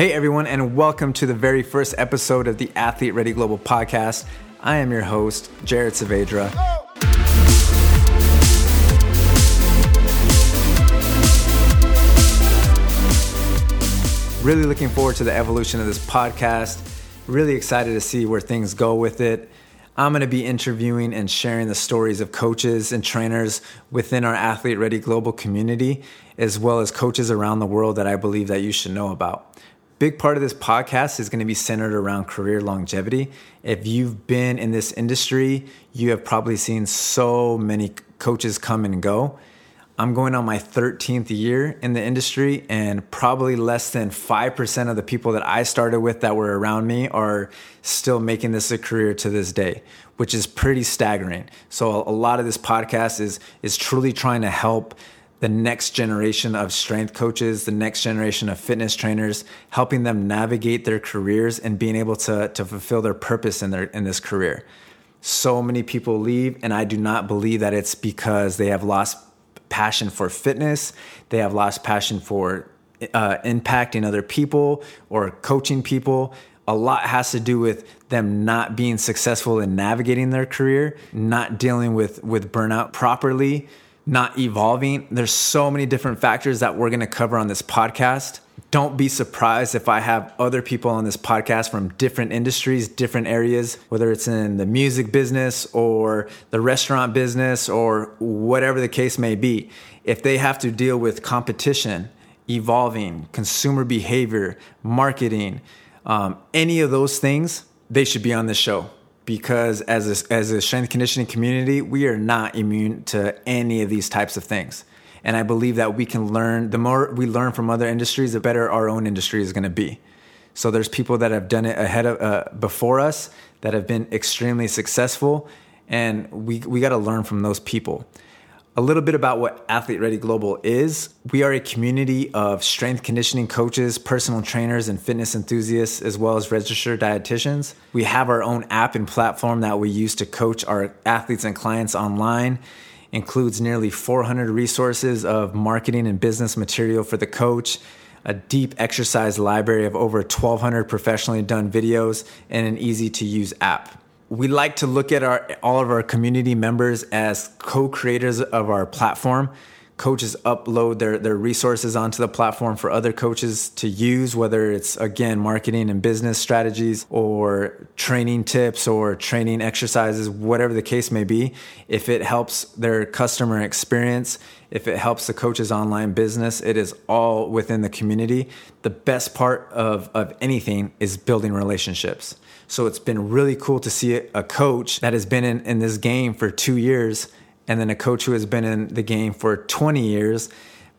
Hey, everyone, and welcome to the very first episode of the Athlete Ready Global podcast. I am your host, Jared Saavedra. Really looking forward to the evolution of this podcast. Really excited to see where things go with it. I'm going to be interviewing and sharing the stories of coaches and trainers within our Athlete Ready Global community, as well as coaches around the world that I believe that you should know about big part of this podcast is going to be centered around career longevity. If you've been in this industry, you have probably seen so many coaches come and go. I'm going on my 13th year in the industry, and probably less than 5% of the people that I started with that were around me are still making this a career to this day, which is pretty staggering. So, a lot of this podcast is, is truly trying to help the next generation of strength coaches, the next generation of fitness trainers, helping them navigate their careers and being able to, to fulfill their purpose in their in this career. So many people leave, and I do not believe that it's because they have lost passion for fitness, they have lost passion for uh, impacting other people or coaching people. A lot has to do with them not being successful in navigating their career, not dealing with with burnout properly not evolving. There's so many different factors that we're going to cover on this podcast. Don't be surprised if I have other people on this podcast from different industries, different areas, whether it's in the music business or the restaurant business or whatever the case may be. If they have to deal with competition, evolving, consumer behavior, marketing, um, any of those things, they should be on this show because as a, as a strength conditioning community, we are not immune to any of these types of things. And I believe that we can learn, the more we learn from other industries, the better our own industry is going to be. So there's people that have done it ahead of, uh, before us that have been extremely successful. And we, we got to learn from those people a little bit about what Athlete Ready Global is. We are a community of strength conditioning coaches, personal trainers, and fitness enthusiasts, as well as registered dietitians. We have our own app and platform that we use to coach our athletes and clients online. Includes nearly 400 resources of marketing and business material for the coach, a deep exercise library of over 1,200 professionally done videos, and an easy to use app we like to look at our all of our community members as co-creators of our platform. Coaches upload their, their resources onto the platform for other coaches to use whether it's again marketing and business strategies or training tips or training exercises whatever the case may be. If it helps their customer experience if it helps the coach's online business it is all within the community. The best part of, of anything is building relationships so it's been really cool to see a coach that has been in, in this game for two years and then a coach who has been in the game for 20 years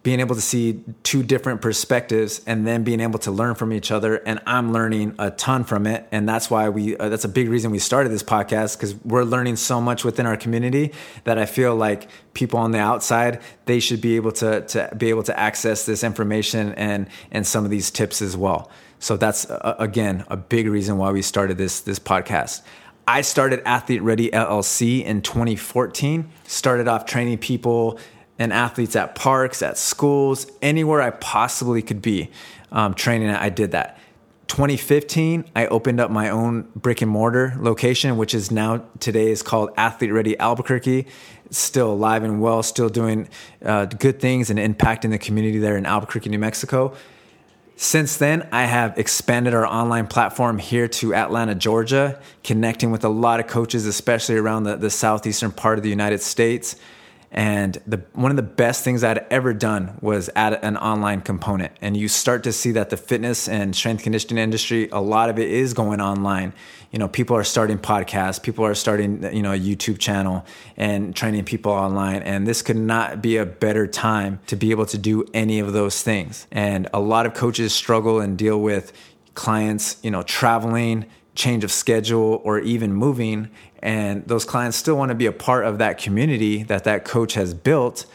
being able to see two different perspectives and then being able to learn from each other and i'm learning a ton from it and that's why we uh, that's a big reason we started this podcast because we're learning so much within our community that i feel like people on the outside they should be able to to be able to access this information and and some of these tips as well so that's uh, again a big reason why we started this this podcast. I started Athlete Ready LLC in 2014. Started off training people and athletes at parks, at schools, anywhere I possibly could be um, training. I did that. 2015, I opened up my own brick and mortar location, which is now today is called Athlete Ready Albuquerque. It's still alive and well, still doing uh, good things and impacting the community there in Albuquerque, New Mexico. Since then, I have expanded our online platform here to Atlanta, Georgia, connecting with a lot of coaches, especially around the, the southeastern part of the United States. And the, one of the best things I'd ever done was add an online component. And you start to see that the fitness and strength conditioning industry, a lot of it is going online. You know, people are starting podcasts, people are starting, you know, a YouTube channel and training people online. And this could not be a better time to be able to do any of those things. And a lot of coaches struggle and deal with clients, you know, traveling, change of schedule, or even moving and those clients still want to be a part of that community that that coach has built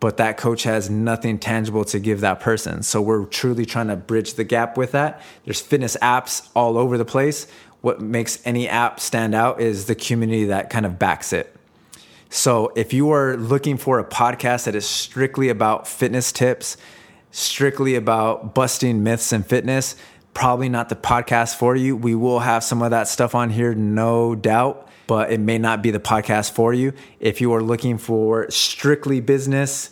but that coach has nothing tangible to give that person. So we're truly trying to bridge the gap with that. There's fitness apps all over the place. What makes any app stand out is the community that kind of backs it. So if you are looking for a podcast that is strictly about fitness tips strictly about busting myths in fitness probably not the podcast for you. We will have some of that stuff on here, no doubt, but it may not be the podcast for you. If you are looking for strictly business,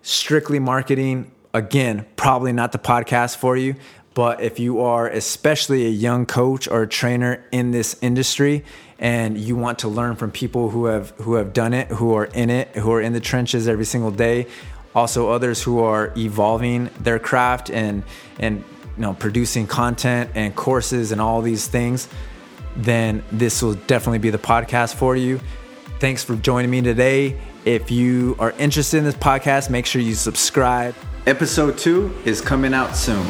strictly marketing, again, probably not the podcast for you. But if you are especially a young coach or a trainer in this industry and you want to learn from people who have who have done it, who are in it, who are in the trenches every single day, also others who are evolving their craft and and you know producing content and courses and all these things, then this will definitely be the podcast for you. Thanks for joining me today. If you are interested in this podcast, make sure you subscribe. Episode 2 is coming out soon.